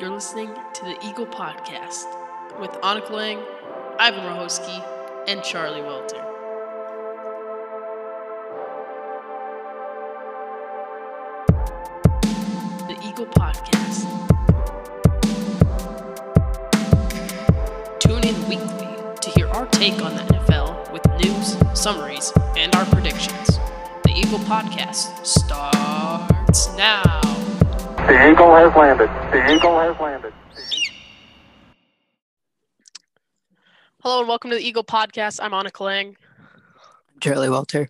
You're listening to the Eagle Podcast with Annika Lang, Ivan Rohoski, and Charlie Welter. The Eagle Podcast. Tune in weekly to hear our take on the NFL with news, summaries, and our predictions. The Eagle Podcast starts now. The Eagle has landed. The Eagle has landed. Hello and welcome to the Eagle Podcast. I'm Annika Lang. Charlie Welter.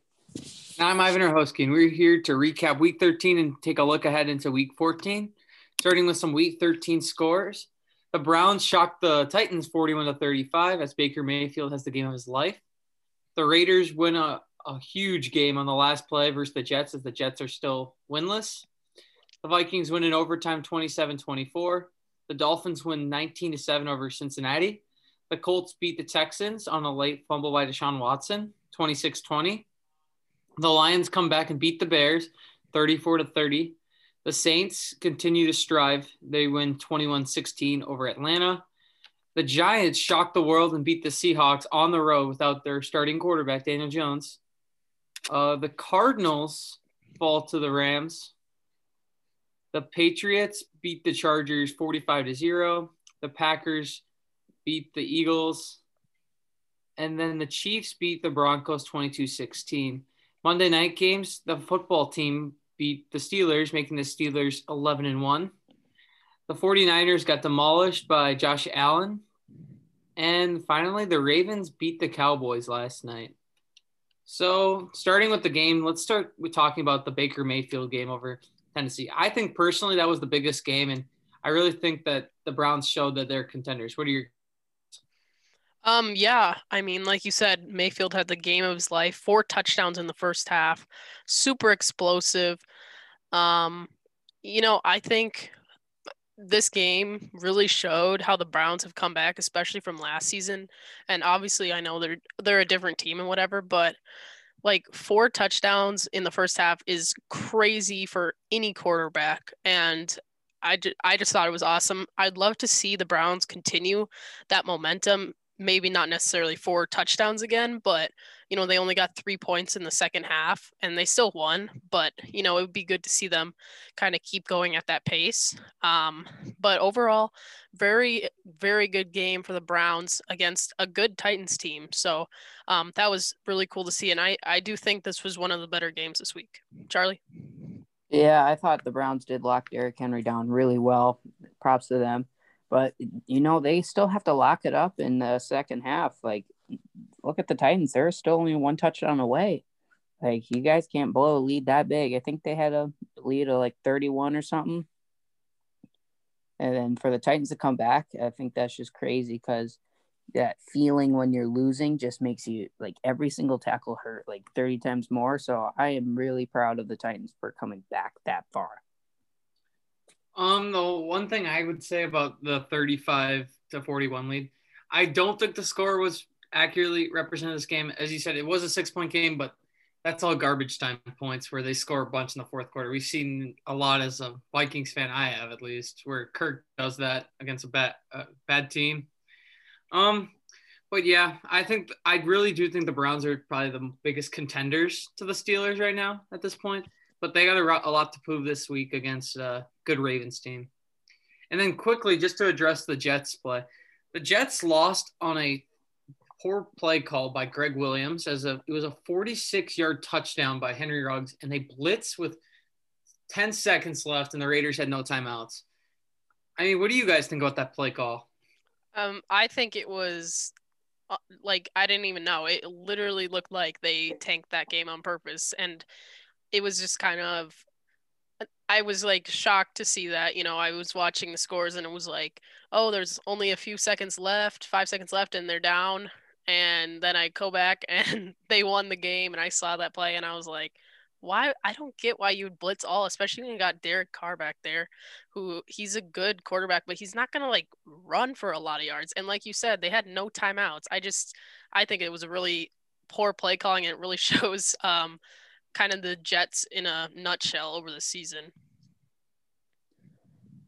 I'm Ivan Rohoski, and we're here to recap Week 13 and take a look ahead into Week 14. Starting with some Week 13 scores, the Browns shocked the Titans 41 to 35 as Baker Mayfield has the game of his life. The Raiders win a, a huge game on the last play versus the Jets as the Jets are still winless. The Vikings win in overtime 27-24. The Dolphins win 19 to 7 over Cincinnati. The Colts beat the Texans on a late fumble by Deshaun Watson, 26-20. The Lions come back and beat the Bears 34 to 30. The Saints continue to strive. They win 21-16 over Atlanta. The Giants shocked the world and beat the Seahawks on the road without their starting quarterback Daniel Jones. Uh, the Cardinals fall to the Rams. The Patriots beat the Chargers 45 to 0. The Packers beat the Eagles. And then the Chiefs beat the Broncos 22 16. Monday night games, the football team beat the Steelers, making the Steelers 11 and 1. The 49ers got demolished by Josh Allen. And finally, the Ravens beat the Cowboys last night. So, starting with the game, let's start with talking about the Baker Mayfield game over Tennessee. I think personally that was the biggest game, and I really think that the Browns showed that they're contenders. What are your Um, yeah, I mean, like you said, Mayfield had the game of his life, four touchdowns in the first half, super explosive. Um, you know, I think this game really showed how the Browns have come back, especially from last season. And obviously, I know they're they're a different team and whatever, but like four touchdowns in the first half is crazy for any quarterback. And I, ju- I just thought it was awesome. I'd love to see the Browns continue that momentum maybe not necessarily four touchdowns again, but you know, they only got three points in the second half and they still won. But you know, it would be good to see them kind of keep going at that pace. Um, but overall, very, very good game for the Browns against a good Titans team. So um, that was really cool to see. And I, I do think this was one of the better games this week. Charlie? Yeah, I thought the Browns did lock Derrick Henry down really well. Props to them. But you know, they still have to lock it up in the second half. Like, look at the Titans; they're still only one touchdown away. Like, you guys can't blow a lead that big. I think they had a lead of like thirty-one or something. And then for the Titans to come back, I think that's just crazy because that feeling when you're losing just makes you like every single tackle hurt like 30 times more. So I am really proud of the Titans for coming back that far. Um, the one thing I would say about the 35 to 41 lead, I don't think the score was accurately represented this game. As you said, it was a six point game, but that's all garbage time points where they score a bunch in the fourth quarter. We've seen a lot as a Vikings fan, I have at least, where Kirk does that against a bad, uh, bad team. Um, but yeah, I think I really do think the Browns are probably the biggest contenders to the Steelers right now at this point. But they got a, a lot to prove this week against a good Ravens team. And then quickly, just to address the Jets play, the Jets lost on a poor play call by Gregg Williams as a it was a 46 yard touchdown by Henry Ruggs, and they blitz with 10 seconds left, and the Raiders had no timeouts. I mean, what do you guys think about that play call? Um, I think it was uh, like I didn't even know. It literally looked like they tanked that game on purpose, and it was just kind of. I was like shocked to see that. You know, I was watching the scores, and it was like, oh, there's only a few seconds left, five seconds left, and they're down. And then I go back, and they won the game, and I saw that play, and I was like, why I don't get why you would blitz all, especially when you got Derek Carr back there, who he's a good quarterback, but he's not gonna like run for a lot of yards. And like you said, they had no timeouts. I just I think it was a really poor play calling, and it really shows um, kind of the Jets in a nutshell over the season.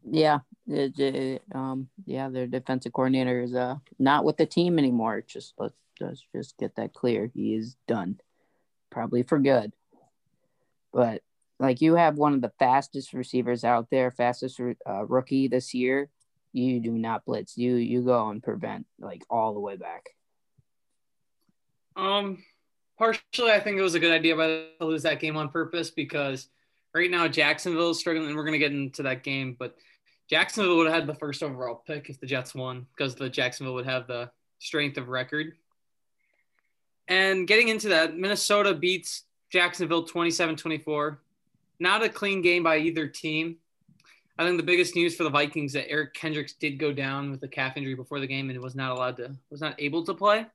Yeah, it, it, um, yeah, their defensive coordinator is uh not with the team anymore. Just let's, let's just get that clear. He is done, probably for good. But like you have one of the fastest receivers out there, fastest uh, rookie this year. You do not blitz. You you go and prevent like all the way back. Um, partially, I think it was a good idea by to lose that game on purpose because right now Jacksonville is struggling, and we're gonna get into that game, but Jacksonville would have had the first overall pick if the Jets won because the Jacksonville would have the strength of record. And getting into that, Minnesota beats Jacksonville 27 24. Not a clean game by either team. I think the biggest news for the Vikings that Eric Kendricks did go down with a calf injury before the game and was not allowed to, was not able to play.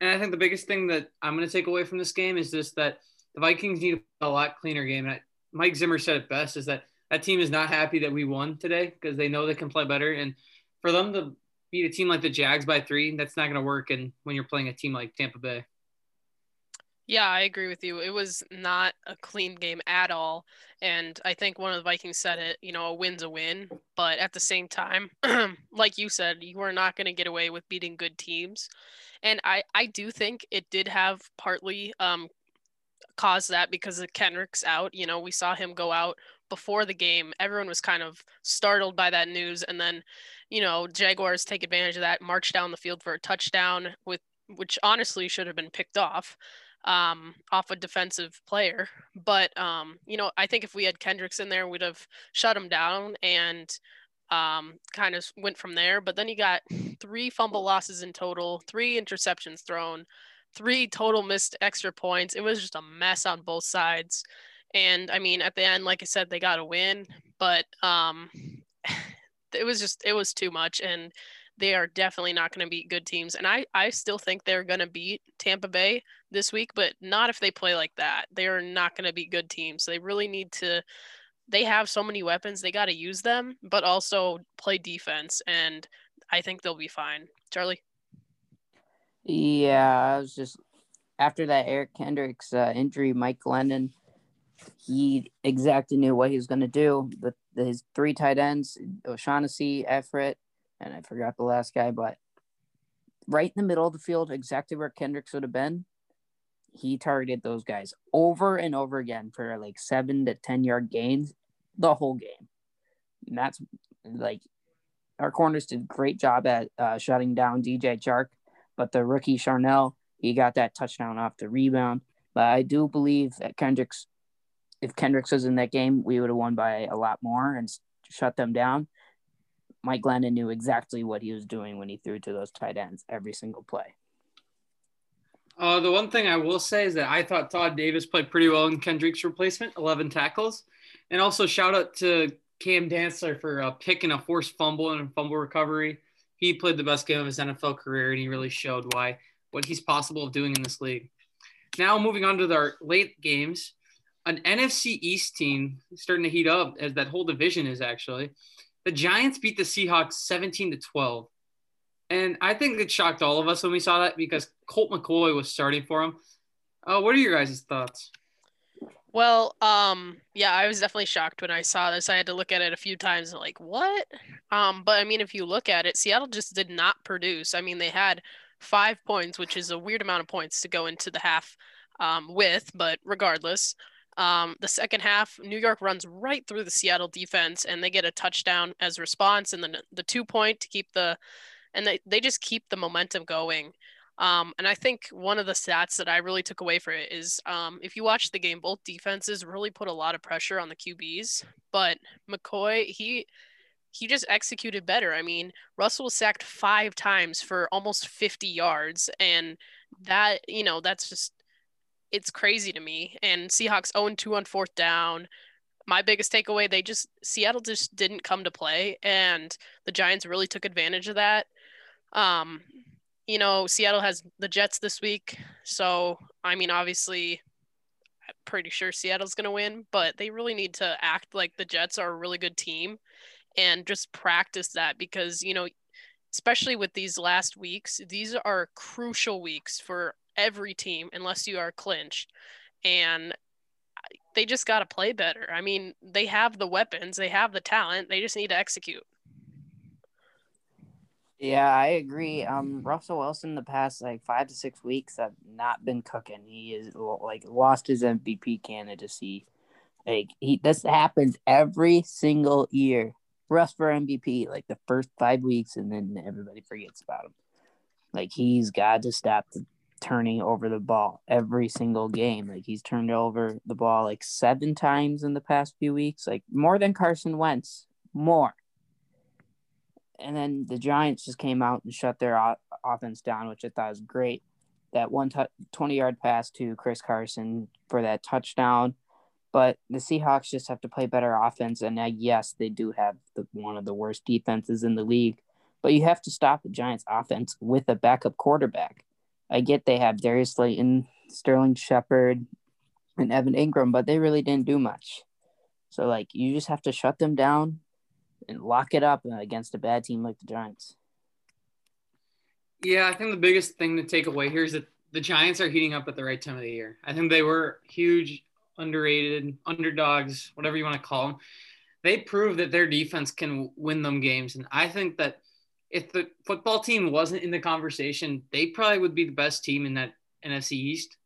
And I think the biggest thing that I'm going to take away from this game is just that the Vikings need a lot cleaner game. And Mike Zimmer said it best is that that team is not happy that we won today because they know they can play better. And for them to beat a team like the Jags by three, that's not going to work. And when you're playing a team like Tampa Bay. Yeah, I agree with you. It was not a clean game at all. And I think one of the Vikings said it, you know, a win's a win. But at the same time, like you said, you are not going to get away with beating good teams. And I, I do think it did have partly um, caused that because of Kendrick's out. You know, we saw him go out before the game, everyone was kind of startled by that news. And then, you know, Jaguars take advantage of that, march down the field for a touchdown with which honestly should have been picked off um, off a defensive player. But um, you know, I think if we had Kendricks in there, we'd have shut him down and um, kind of went from there. But then you got three fumble losses in total, three interceptions thrown, three total missed extra points. It was just a mess on both sides. And I mean, at the end, like I said, they got a win, but um, it was just it was too much, and they are definitely not going to beat good teams. And I I still think they're going to beat Tampa Bay this week, but not if they play like that. They are not going to beat good teams. They really need to. They have so many weapons, they got to use them, but also play defense, and I think they'll be fine. Charlie. Yeah, I was just after that Eric Kendricks uh, injury, Mike Glennon he exactly knew what he was going to do. The, the, his three tight ends, O'Shaughnessy, Everett, and I forgot the last guy, but right in the middle of the field, exactly where Kendricks would have been, he targeted those guys over and over again for like seven to 10 yard gains the whole game. And that's like our corners did a great job at uh, shutting down DJ Chark, but the rookie Charnel, he got that touchdown off the rebound. But I do believe that Kendricks if Kendricks was in that game, we would have won by a lot more and shut them down. Mike Glennon knew exactly what he was doing when he threw to those tight ends every single play. Uh, the one thing I will say is that I thought Todd Davis played pretty well in Kendrick's replacement, 11 tackles. And also shout out to Cam Dantzler for uh, picking a forced fumble and a fumble recovery. He played the best game of his NFL career, and he really showed why what he's possible of doing in this league. Now moving on to our late games an NFC East team starting to heat up as that whole division is actually. The Giants beat the Seahawks 17 to 12. And I think it shocked all of us when we saw that because Colt McCoy was starting for him. Uh, what are your guys' thoughts? Well, um, yeah, I was definitely shocked when I saw this. I had to look at it a few times and like, what? Um, but I mean, if you look at it, Seattle just did not produce. I mean, they had five points, which is a weird amount of points to go into the half um, with, but regardless, um, the second half, New York runs right through the Seattle defense, and they get a touchdown as response, and then the two point to keep the, and they they just keep the momentum going. Um, and I think one of the stats that I really took away for it is um, if you watch the game, both defenses really put a lot of pressure on the QBs, but McCoy he he just executed better. I mean, Russell was sacked five times for almost 50 yards, and that you know that's just it's crazy to me. And Seahawks 0 2 on fourth down. My biggest takeaway, they just Seattle just didn't come to play, and the Giants really took advantage of that. Um, you know, Seattle has the Jets this week, so I mean, obviously, I'm pretty sure Seattle's going to win, but they really need to act like the Jets are a really good team and just practice that because, you know, especially with these last weeks, these are crucial weeks for every team unless you are clinched. And they just got to play better. I mean, they have the weapons, they have the talent, they just need to execute. Yeah, I agree. Um, Russell Wilson the past like five to six weeks have not been cooking. He is like lost his MVP candidacy. Like he this happens every single year. Russ for MVP like the first five weeks, and then everybody forgets about him. Like he's got to stop turning over the ball every single game. Like he's turned over the ball like seven times in the past few weeks, like more than Carson Wentz, more. And then the Giants just came out and shut their offense down, which I thought was great. That one t- 20 yard pass to Chris Carson for that touchdown. But the Seahawks just have to play better offense. And uh, yes, they do have the, one of the worst defenses in the league. But you have to stop the Giants' offense with a backup quarterback. I get they have Darius Slayton, Sterling Shepard, and Evan Engram, but they really didn't do much. So like you just have to shut them down and lock it up against a bad team like the Giants. Yeah, I think the biggest thing to take away here is that the Giants are heating up at the right time of the year. I think they were huge, underrated, underdogs, whatever you want to call them. They proved that their defense can win them games. And I think that if the football team wasn't in the conversation, they probably would be the best team in that NFC East.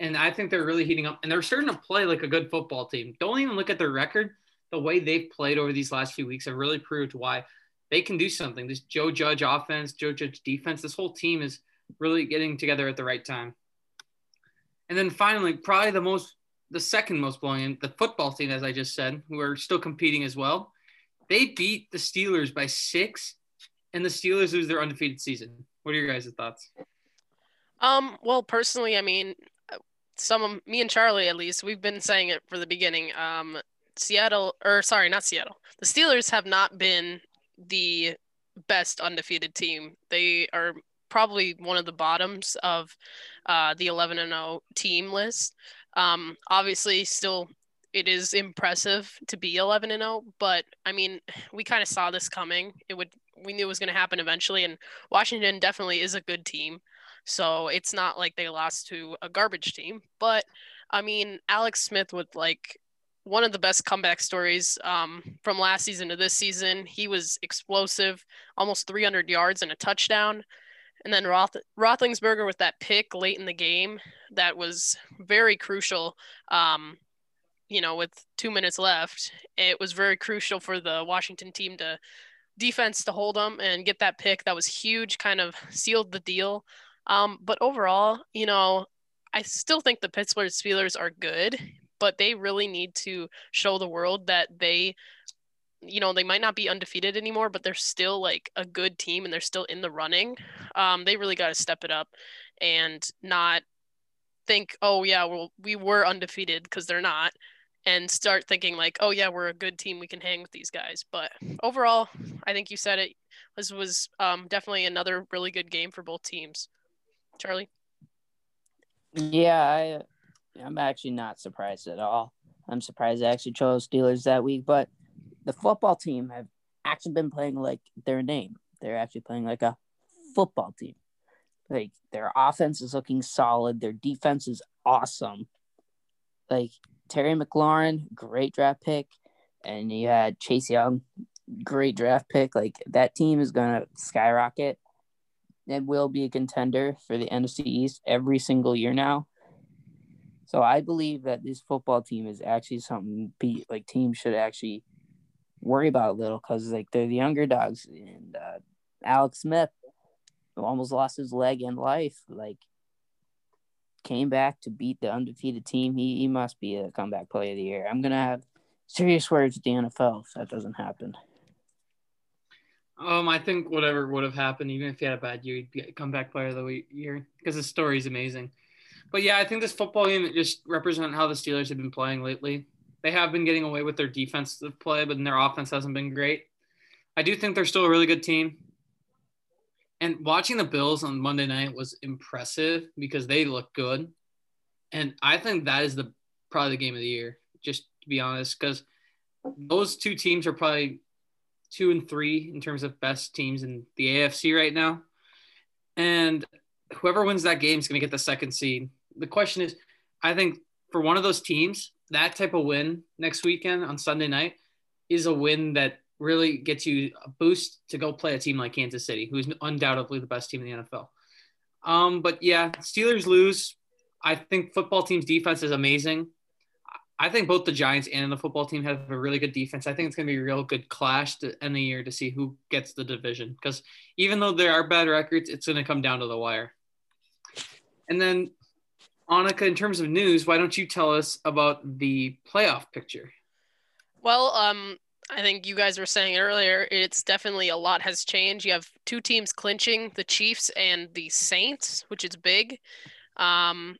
And I think they're really heating up and they're starting to play like a good football team. Don't even look at their record. The way they've played over these last few weeks have really proved why they can do something. This Joe Judge offense, Joe Judge defense, this whole team is really getting together at the right time. And then finally, probably the most, the second most blowing, the football team, as I just said, who are still competing as well. They beat the Steelers by six and the Steelers lose their undefeated season. What are your guys' thoughts? Um, well, personally, I mean, some of me and Charlie, at least, we've been saying it for the beginning. Um, Seattle, or sorry, not Seattle. The Steelers have not been the best undefeated team. They are probably one of the bottoms of uh, the 11 and 0 team list. Um, obviously, still it is impressive to be 11 and 0, but I mean, we kind of saw this coming. It would we knew was going to happen eventually. And Washington definitely is a good team. So it's not like they lost to a garbage team. But I mean, Alex Smith with like one of the best comeback stories um, from last season to this season. He was explosive, almost 300 yards and a touchdown. And then Roth- Roethlisberger with that pick late in the game that was very crucial. Um, you know, with two minutes left, it was very crucial for the Washington team to defense to hold them and get that pick. That was huge, kind of sealed the deal. Um, but overall, you know, I still think the Pittsburgh Steelers are good, but they really need to show the world that they, you know, they might not be undefeated anymore, but they're still like a good team and they're still in the running. Um, they really got to step it up and not think, oh, yeah, well, we were undefeated because they're not and start thinking like, oh yeah, we're a good team. We can hang with these guys. But overall, I think you said it was was um, definitely another really good game for both teams. Charlie. Yeah, I I'm actually not surprised at all. I'm surprised I actually chose Steelers that week, but the football team have actually been playing like their name. They're actually playing like a football team. Like their offense is looking solid. Their defense is awesome. Like Terry McLaurin, great draft pick, and you had Chase Young, great draft pick. Like that team is gonna skyrocket and will be a contender for the NFC East every single year now. So I believe that this football team is actually something be like teams should actually worry about a little because like they're the younger dogs and uh, Alex Smith almost lost his leg in life. Like came back to beat the undefeated team. He he must be a comeback player of the year. I'm gonna have serious words with the NFL if that doesn't happen. Um, I think whatever would have happened, even if he had a bad year, he'd be a comeback player of the year because his story is amazing. But yeah, I think this football game just represent how the Steelers have been playing lately. They have been getting away with their defensive play, but their offense hasn't been great. I do think they're still a really good team. And watching the Bills on Monday night was impressive because they look good. And I think that is the probably the game of the year, just to be honest, because those two teams are probably two and three in terms of best teams in the AFC right now. And whoever wins that game is going to get the second seed. The question is, I think for one of those teams, that type of win next weekend on Sunday night is a win that really gets you a boost to go play a team like Kansas City, who's undoubtedly the best team in the NFL. Um, but yeah, Steelers lose. I think football team's defense is amazing. I think both the Giants and the football team have a really good defense. I think it's going to be a real good clash to end the year to see who gets the division. Because even though there are bad records, it's going to come down to the wire. And then, Annika, in terms of news, why don't you tell us about the playoff picture? Well, um, I think you guys were saying earlier, it's definitely a lot has changed. You have two teams clinching, the Chiefs and the Saints, which is big. Um,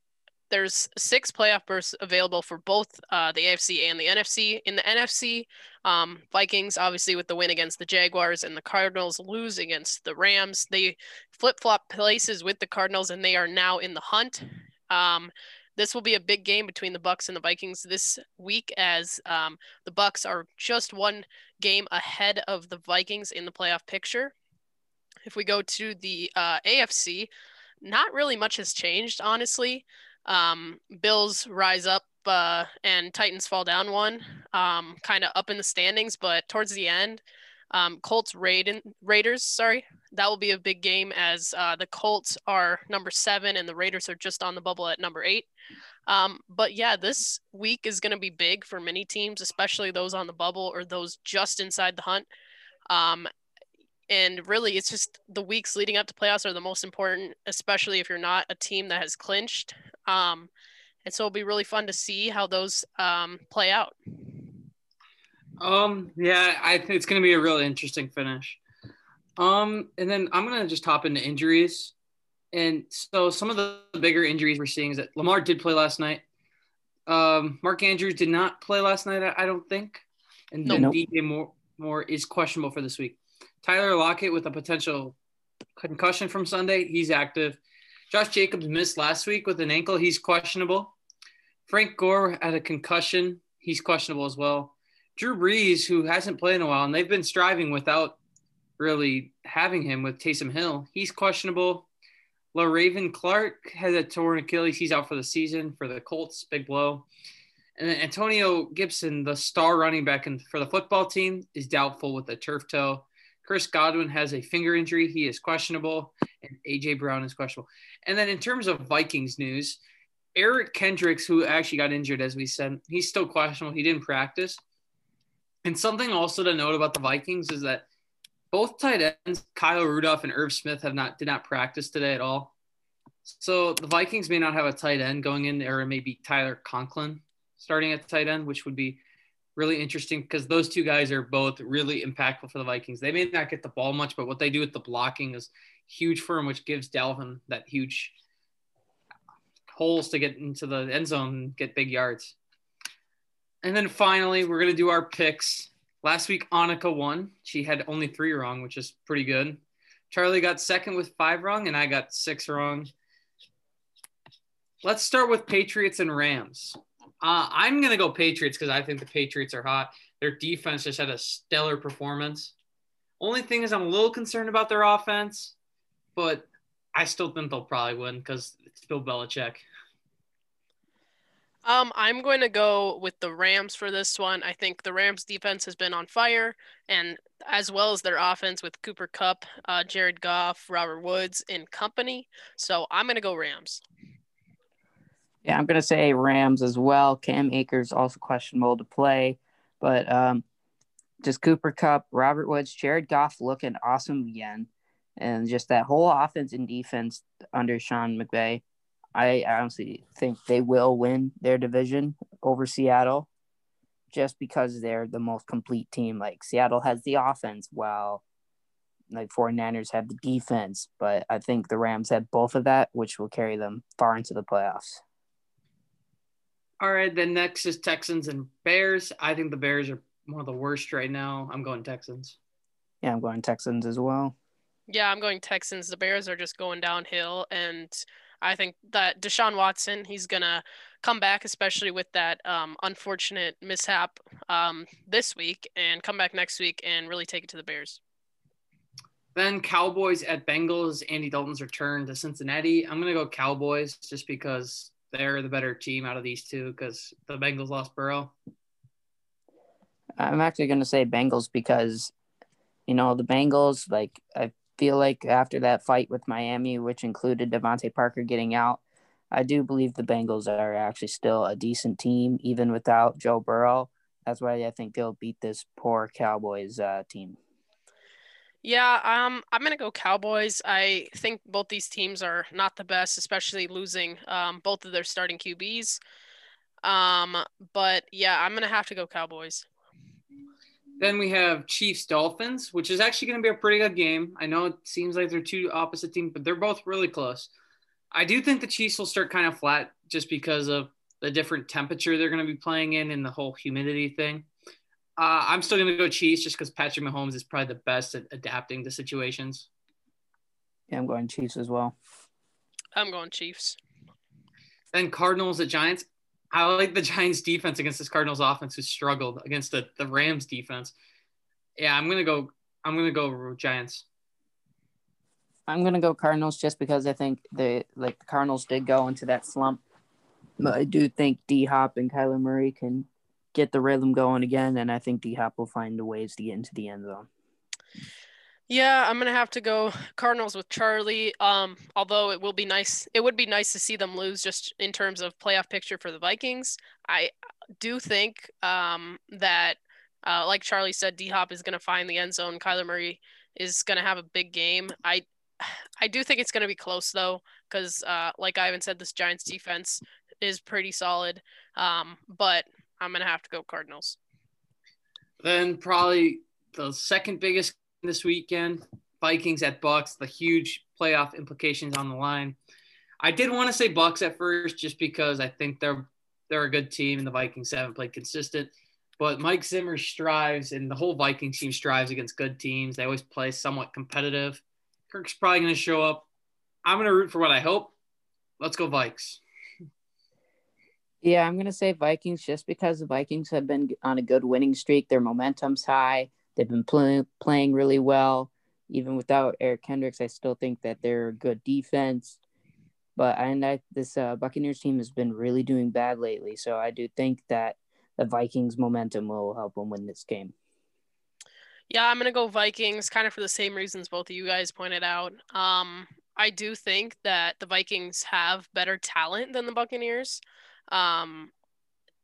there's six playoff berths available for both uh, the AFC and the NFC. In the NFC, um, Vikings, obviously, with the win against the Jaguars and the Cardinals lose against the Rams, they flip flop places with the Cardinals and they are now in the hunt. Um, this will be a big game between the Bucks and the Vikings this week, as um, the Bucks are just one game ahead of the Vikings in the playoff picture. If we go to the uh, AFC, not really much has changed, honestly. Um, Bills rise up uh, and Titans fall down one, um, kind of up in the standings, but towards the end, um, Colts Raid- Raiders, sorry, that will be a big game as uh, the Colts are number seven and the Raiders are just on the bubble at number eight. Um, but yeah, this week is going to be big for many teams, especially those on the bubble or those just inside the hunt. Um, and really, it's just the weeks leading up to playoffs are the most important, especially if you're not a team that has clinched. Um, and so it'll be really fun to see how those um, play out. Um, yeah, I think it's going to be a really interesting finish. Um, and then I'm going to just hop into injuries. And so some of the bigger injuries we're seeing is that Lamar did play last night. Um, Mark Andrews did not play last night, I, don't think. And then nope. DJ Moore, Moore is questionable for this week. Tyler Lockett with a potential concussion from Sunday, he's active. Josh Jacobs missed last week with an ankle. He's questionable. Frank Gore had a concussion. He's questionable as well. Drew Brees, who hasn't played in a while, and they've been striving without really having him with Taysom Hill. He's questionable. Le'Raven Clark has a torn Achilles. He's out for the season for the Colts. Big blow. And then Antonio Gibson, the star running back in, for the football team, is doubtful with a turf toe. Chris Godwin has a finger injury. He is questionable. And AJ Brown is questionable. And then in terms of Vikings news, Eric Kendricks, who actually got injured, as we said, he's still questionable. He didn't practice. And something also to note about the Vikings is that both tight ends, Kyle Rudolph and Irv Smith, have not did not practice today at all. So the Vikings may not have a tight end going in, or maybe Tyler Conklin starting at tight end, which would be really interesting because those two guys are both really impactful for the Vikings. They may not get the ball much, but what they do with the blocking is huge for him, which gives Dalvin that huge holes to get into the end zone and get big yards. And then finally, we're going to do our picks. Last week, Annika won. She had only three wrong, which is pretty good. Charlie got second with five wrong, and I got six wrong. Let's start with Patriots and Rams. Uh, I'm going to go Patriots because I think the Patriots are hot. Their defense just had a stellar performance. Only thing is, I'm a little concerned about their offense, but I still think they'll probably win because it's Bill Belichick. Um, I'm going to go with the Rams for this one. I think the Rams defense has been on fire, and as well as their offense with Cooper Kupp, uh, Jared Goff, Robert Woods, and company. So I'm going to go Rams. Yeah, I'm going to say Rams as well. Cam Akers also questionable to play, but um, just Cooper Kupp, Robert Woods, Jared Goff looking awesome again, and just that whole offense and defense under Sean McVay. I honestly think they will win their division over Seattle just because they're the most complete team. Like Seattle has the offense while like 49ers have the defense, but I think the Rams have both of that, which will carry them far into the playoffs. All right, then next is Texans and Bears. I think the Bears are one of the worst right now. I'm going Texans. Yeah, I'm going Texans as well. Yeah, I'm going Texans. The Bears are just going downhill, and I think that Deshaun Watson, he's gonna come back, especially with that um, unfortunate mishap um, this week, and come back next week and really take it to the Bears. Then Cowboys at Bengals. Andy Dalton's return to Cincinnati. I'm gonna go Cowboys just because they're the better team out of these two because the Bengals lost Burrow. I'm actually going to say Bengals because, you know, the Bengals, like, I feel like after that fight with Miami, which included DeVante Parker getting out, I do believe the Bengals are actually still a decent team, even without Joe Burrow. That's why I think they'll beat this poor Cowboys uh, team. Yeah, um, I'm gonna go Cowboys. I think both these teams are not the best, especially losing um, both of their starting QBs. Um, but yeah, I'm gonna have to go Cowboys. Then we have Chiefs Dolphins, which is actually going to be a pretty good game. I know it seems like they're two opposite teams, but they're both really close. I do think the Chiefs will start kind of flat just because of the different temperature they're going to be playing in and the whole humidity thing. Uh, I'm still going to go Chiefs just because Patrick Mahomes is probably the best at adapting to situations. Yeah, I'm going Chiefs as well. I'm going Chiefs. Then Cardinals at Giants. I like the Giants defense against this Cardinals offense who struggled against the, the Rams defense. Yeah, I'm gonna go I'm gonna go Giants. I'm gonna go Cardinals just because I think the like the Cardinals did go into that slump. But I do think D Hop and Kyler Murray can get the rhythm going again, and I think D Hop will find the ways to get into the end zone. Yeah, I'm gonna have to go Cardinals with Charlie. Um, although it will be nice, it would be nice to see them lose just in terms of playoff picture for the Vikings. I do think um, that, uh, like Charlie said, D Hop is gonna find the end zone. Kyler Murray is gonna have a big game. I, I do think it's gonna be close though, because uh, like Ivan said, this Giants defense is pretty solid. Um, but I'm gonna have to go Cardinals. Then probably the second biggest this weekend. Vikings at Bucks, the huge playoff implications on the line. I did want to say Bucks at first, just because I think they're they're a good team, and the Vikings haven't played consistent. But Mike Zimmer strives, and the whole Vikings team strives against good teams. They always play somewhat competitive. Kirk's probably going to show up. I'm going to root for what I hope. Let's go Vikes. Yeah, I'm going to say Vikings just because the Vikings have been on a good winning streak. Their momentum's high. They've been play, playing really well. Even without Eric Kendricks, I still think that they're a good defense. But and I, this uh, Buccaneers team has been really doing bad lately. So I do think that the Vikings momentum will help them win this game. Yeah, I'm gonna go Vikings, kind of for the same reasons both of you guys pointed out. Um, I do think that the Vikings have better talent than the Buccaneers. Um,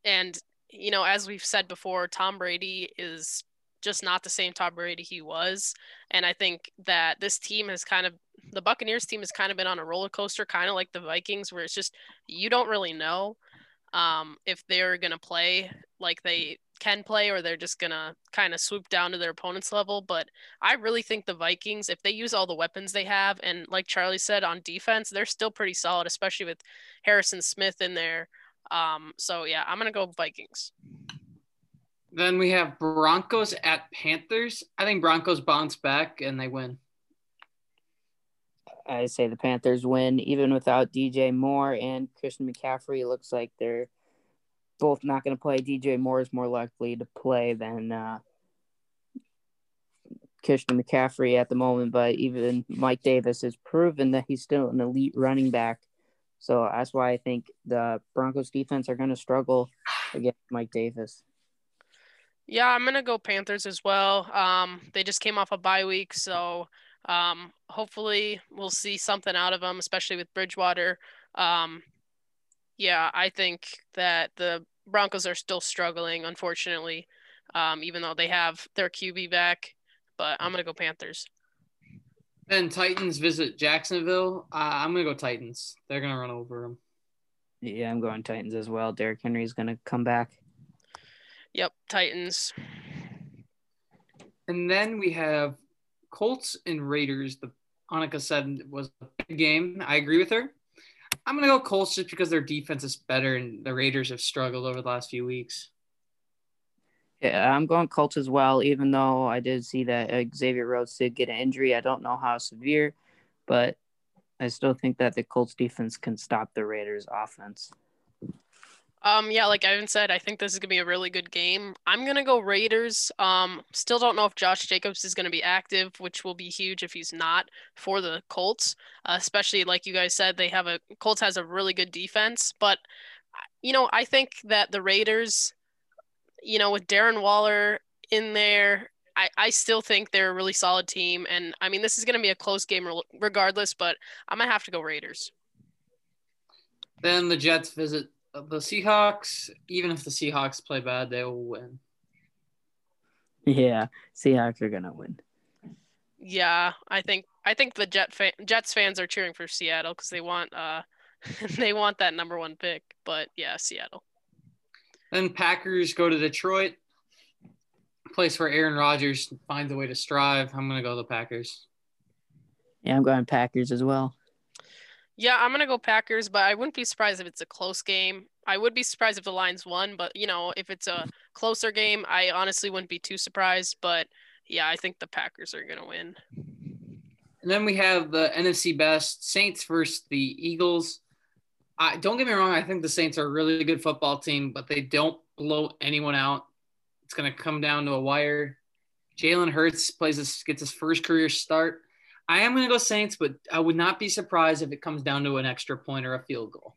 and you know, as we've said before, Tom Brady is just not the same Tom Brady he was. And I think that this team has kind of the Buccaneers team has kind of been on a roller coaster, kind of like the Vikings, where it's just you don't really know um, if they're gonna play like they can play or they're just gonna kind of swoop down to their opponent's level. But I really think the Vikings, if they use all the weapons they have, and like Charlie said on defense, they're still pretty solid, especially with Harrison Smith in there. Um, so yeah, I'm gonna go Vikings. Then we have Broncos at Panthers. I think Broncos bounce back and they win. I say the Panthers win, even without DJ Moore and Christian McCaffrey. Looks like they're both not going to play. DJ Moore is more likely to play than uh, Christian McCaffrey at the moment, but even Mike Davis has proven that he's still an elite running back. So that's why I think the Broncos defense are going to struggle against Mike Davis. Yeah, I'm gonna go Panthers as well. Um, they just came off a bye week, so um, hopefully we'll see something out of them, especially with Bridgewater. Um, yeah, I think that the Broncos are still struggling, unfortunately, um, even though they have their QB back. But I'm gonna go Panthers. Then Titans visit Jacksonville. Uh, I'm gonna go Titans. They're gonna run over them. Yeah, I'm going Titans as well. Derrick Henry is gonna come back. Yep, Titans. And then we have Colts and Raiders. The Annika said it was a big game. I agree with her. I'm gonna go Colts just because their defense is better and the Raiders have struggled over the last few weeks. Yeah, I'm going Colts as well, even though I did see that Xavier Rhodes did get an injury. I don't know how severe, but I still think that the Colts defense can stop the Raiders offense. Um, yeah, like Ivan said, I think this is gonna be a really good game. I'm gonna go Raiders. Um, still don't know if Josh Jacobs is gonna be active, which will be huge if he's not for the Colts. Uh, especially like you guys said, they have a Colts has a really good defense, but you know, I think that the Raiders, you know, with Darren Waller in there, I, I still think they're a really solid team. And I mean, this is going to be a close game regardless, but I'm going to have to go Raiders. Then the Jets visit the Seahawks. Even if the Seahawks play bad, they will win. Yeah, Seahawks are going to win. Yeah, I think I think the Jet fan, Jets fans are cheering for Seattle because they want uh they want that number one pick. But yeah, Seattle. Then Packers go to Detroit place where Aaron Rodgers finds a way to strive. I'm going to go the Packers. Yeah, I'm going Packers as well. Yeah, I'm to go Packers, but I wouldn't be surprised if it's a close game. I would be surprised if the Lions won, but you know, if it's a closer game, I honestly wouldn't be too surprised. But yeah, I think the Packers are to win. And then we have the NFC best Saints versus the Eagles. I don't get me wrong, I think the Saints are a really good football team, but they don't blow anyone out. It's to come down to a wire. Jalen Hurts plays this, gets his first career start. I am going to go Saints, but I would not be surprised if it comes down to an extra point or a field goal.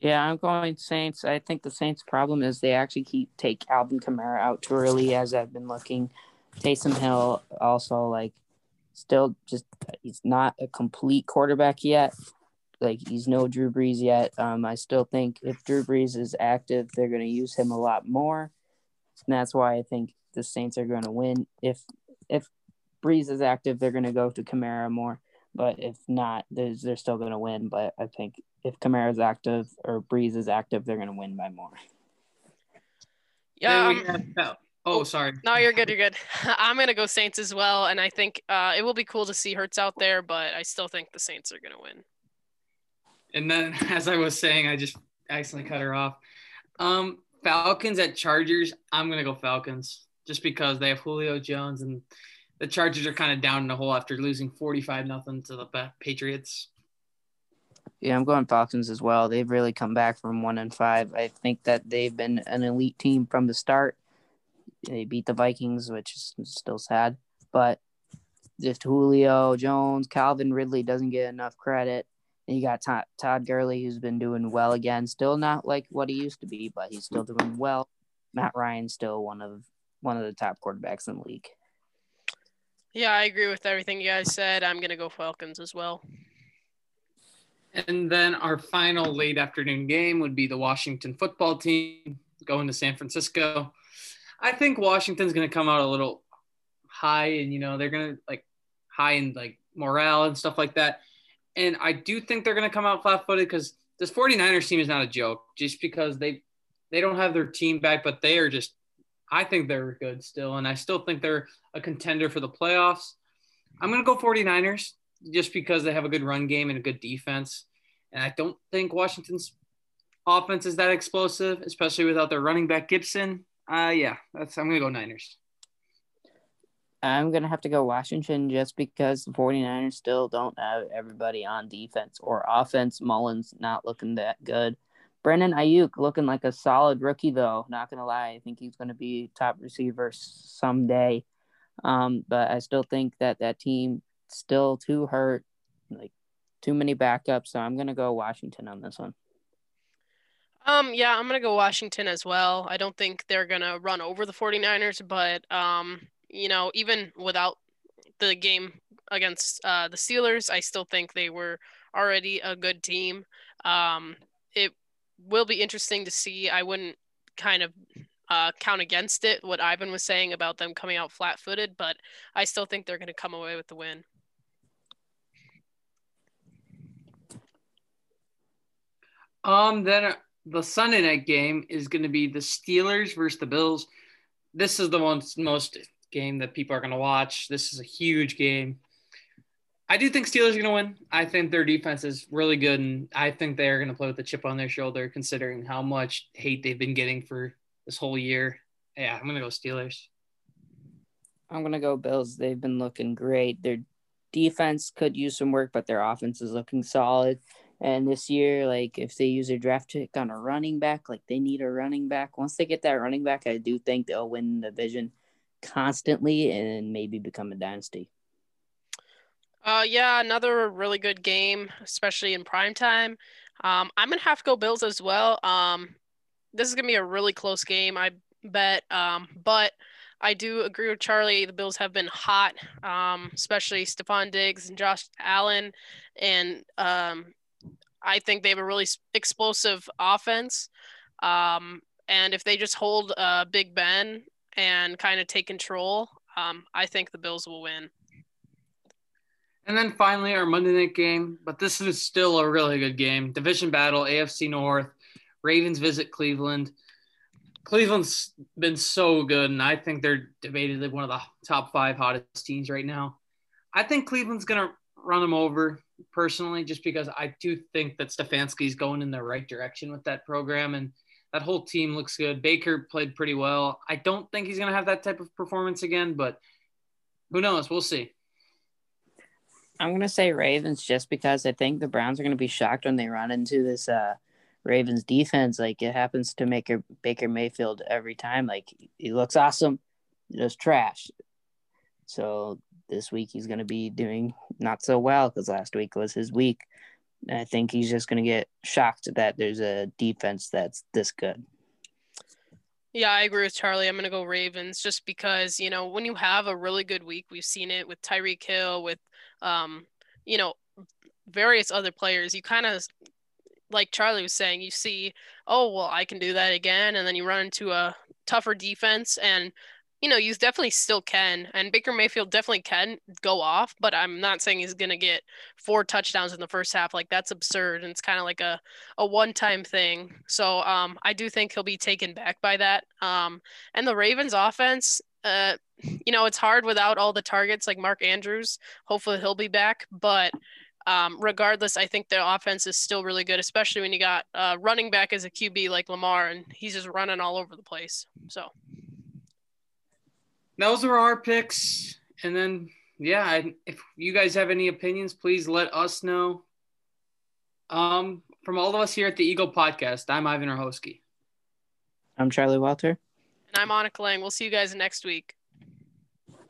Yeah, I'm going Saints. I think the Saints' problem is they actually keep take Alvin Kamara out too early, as I've been looking. Taysom Hill also like still just he's not a complete quarterback yet like he's no Drew Brees yet. Um, I still think if Drew Brees is active, they're going to use him a lot more, and that's why I think the Saints are going to win. If if Brees is active, they're going to go to Kamara more, but if not, they're still going to win. But I think if Kamara is active or Brees is active, they're going to win by more. Yeah. Um, oh, oh, sorry. No, you're good. You're good. I'm gonna go Saints as well, and I think uh, it will be cool to see Hurts out there, but I still think the Saints are gonna win. And then, as I was saying, I just accidentally cut her off. Um, Falcons at Chargers. I'm gonna go Falcons just because they have Julio Jones and the Chargers are kind of down in the hole after losing 45 nothing to the Patriots. Yeah, I'm going Falcons as well. They've really come back from one and five. I think that they've been an elite team from the start. They beat the Vikings, which is still sad, but just Julio Jones, Calvin Ridley doesn't get enough credit. And you got Todd, Todd Gurley, who's been doing well again. Still not like what he used to be, but he's still doing well. Matt Ryan still one of one of the top quarterbacks in the league. Yeah, I agree with everything you guys said. I'm gonna go Falcons as well. And then our final late afternoon game would be the Washington football team going to San Francisco. I think Washington's going to come out a little high and, you know, they're going to like high in like morale and stuff like that. And I do think they're going to come out flat footed because this 49ers team is not a joke just because they they don't have their team back, but they are just I think they're good still. And I still think they're a contender for the playoffs. I'm going to go 49ers just because they have a good run game and a good defense. And I don't think Washington's offense is that explosive, especially without their running back Gibson. Uh, yeah, that's I'm going to go Niners. I'm going to have to go Washington just because the 49ers still don't have everybody on defense or offense. Mullens not looking that good. Brandon Aiyuk looking like a solid rookie, though. Not to lie. I think he's to be top receiver someday. Um, but I still think that that team still too hurt, like too many backups. So I'm to go Washington on this one. Um, yeah, I'm to go Washington as well. I don't think they're to run over the 49ers, but um, you know, even without the game against uh, the Steelers, I still think they were already a good team. Um, will be interesting to see. I wouldn't kind of uh, count against it what Ivan was saying about them coming out flat footed, but I still think they're going to come away with the win. Um, then the Sunday night game is going to be the Steelers versus the Bills. This is the one most game that people are going to watch. This is a huge game. I do think Steelers are going to win. I think their defense is really good, and I think they're going to play with a chip on their shoulder, considering how much hate they've been getting for this whole year. Yeah, I'm going to go Steelers. I'm going to go Bills. They've been looking great. Their defense could use some work, but their offense is looking solid. And this year, like if they use a draft pick on a running back, like they need a running back. Once they get that running back, I do think they'll win the division constantly and maybe become a dynasty. Uh, yeah, another really good game, especially in prime time. Um, I'm gonna have to go Bills as well. Um, this is gonna be a really close game, I bet. Um, but I do agree with Charlie. The Bills have been hot, um, especially Stefon Diggs and Josh Allen, and um, I think they have a really explosive offense. Um, and if they just hold uh, Big Ben and kind of take control, um, I think the Bills will win. And then finally, our Monday night game, but this is still a really good game. Division battle, AFC North. Ravens visit Cleveland. Cleveland's been so good, and I think they're debated one of the top five hottest teams right now. I think Cleveland's going to run them over personally, just because I do think that Stefanski's going in the right direction with that program, and that whole team looks good. Baker played pretty well. I don't think he's going to have that type of performance again, but who knows? We'll see. I'm to say Ravens just because I think the Browns are to be shocked when they run into this uh, Ravens defense. Like it happens to make Baker Mayfield every time. Like he looks awesome, just trash. So this week he's to be doing not so well because last week was his week. And I think he's just to get shocked that there's a defense that's this good. Yeah, I agree with Charlie. I'm going to go Ravens just because, you know, when you have a really good week, we've seen it with Tyreek Hill, with, um, you know, various other players, you kind of like Charlie was saying, you see, oh, well, I can do that again. And then you run into a tougher defense. And, you know, you definitely still can. And Baker Mayfield definitely can go off, but I'm not saying he's going to get four touchdowns in the first half. Like, that's absurd. And it's kind of like a, a one time thing. So um, I do think he'll be taken back by that. Um, and the Ravens offense, uh, you know, it's hard without all the targets like Mark Andrews. Hopefully he'll be back. But um, regardless, I think the offense is still really good, especially when you got uh, running back as a QB like Lamar, and he's just running all over the place. So those are our picks, and then yeah, if you guys have any opinions, please let us know. Um, from all of us here at the Eagle Podcast, I'm Ivan Rohoski. I'm Charlie Walter. And I'm Anika Lang. We'll see you guys next week.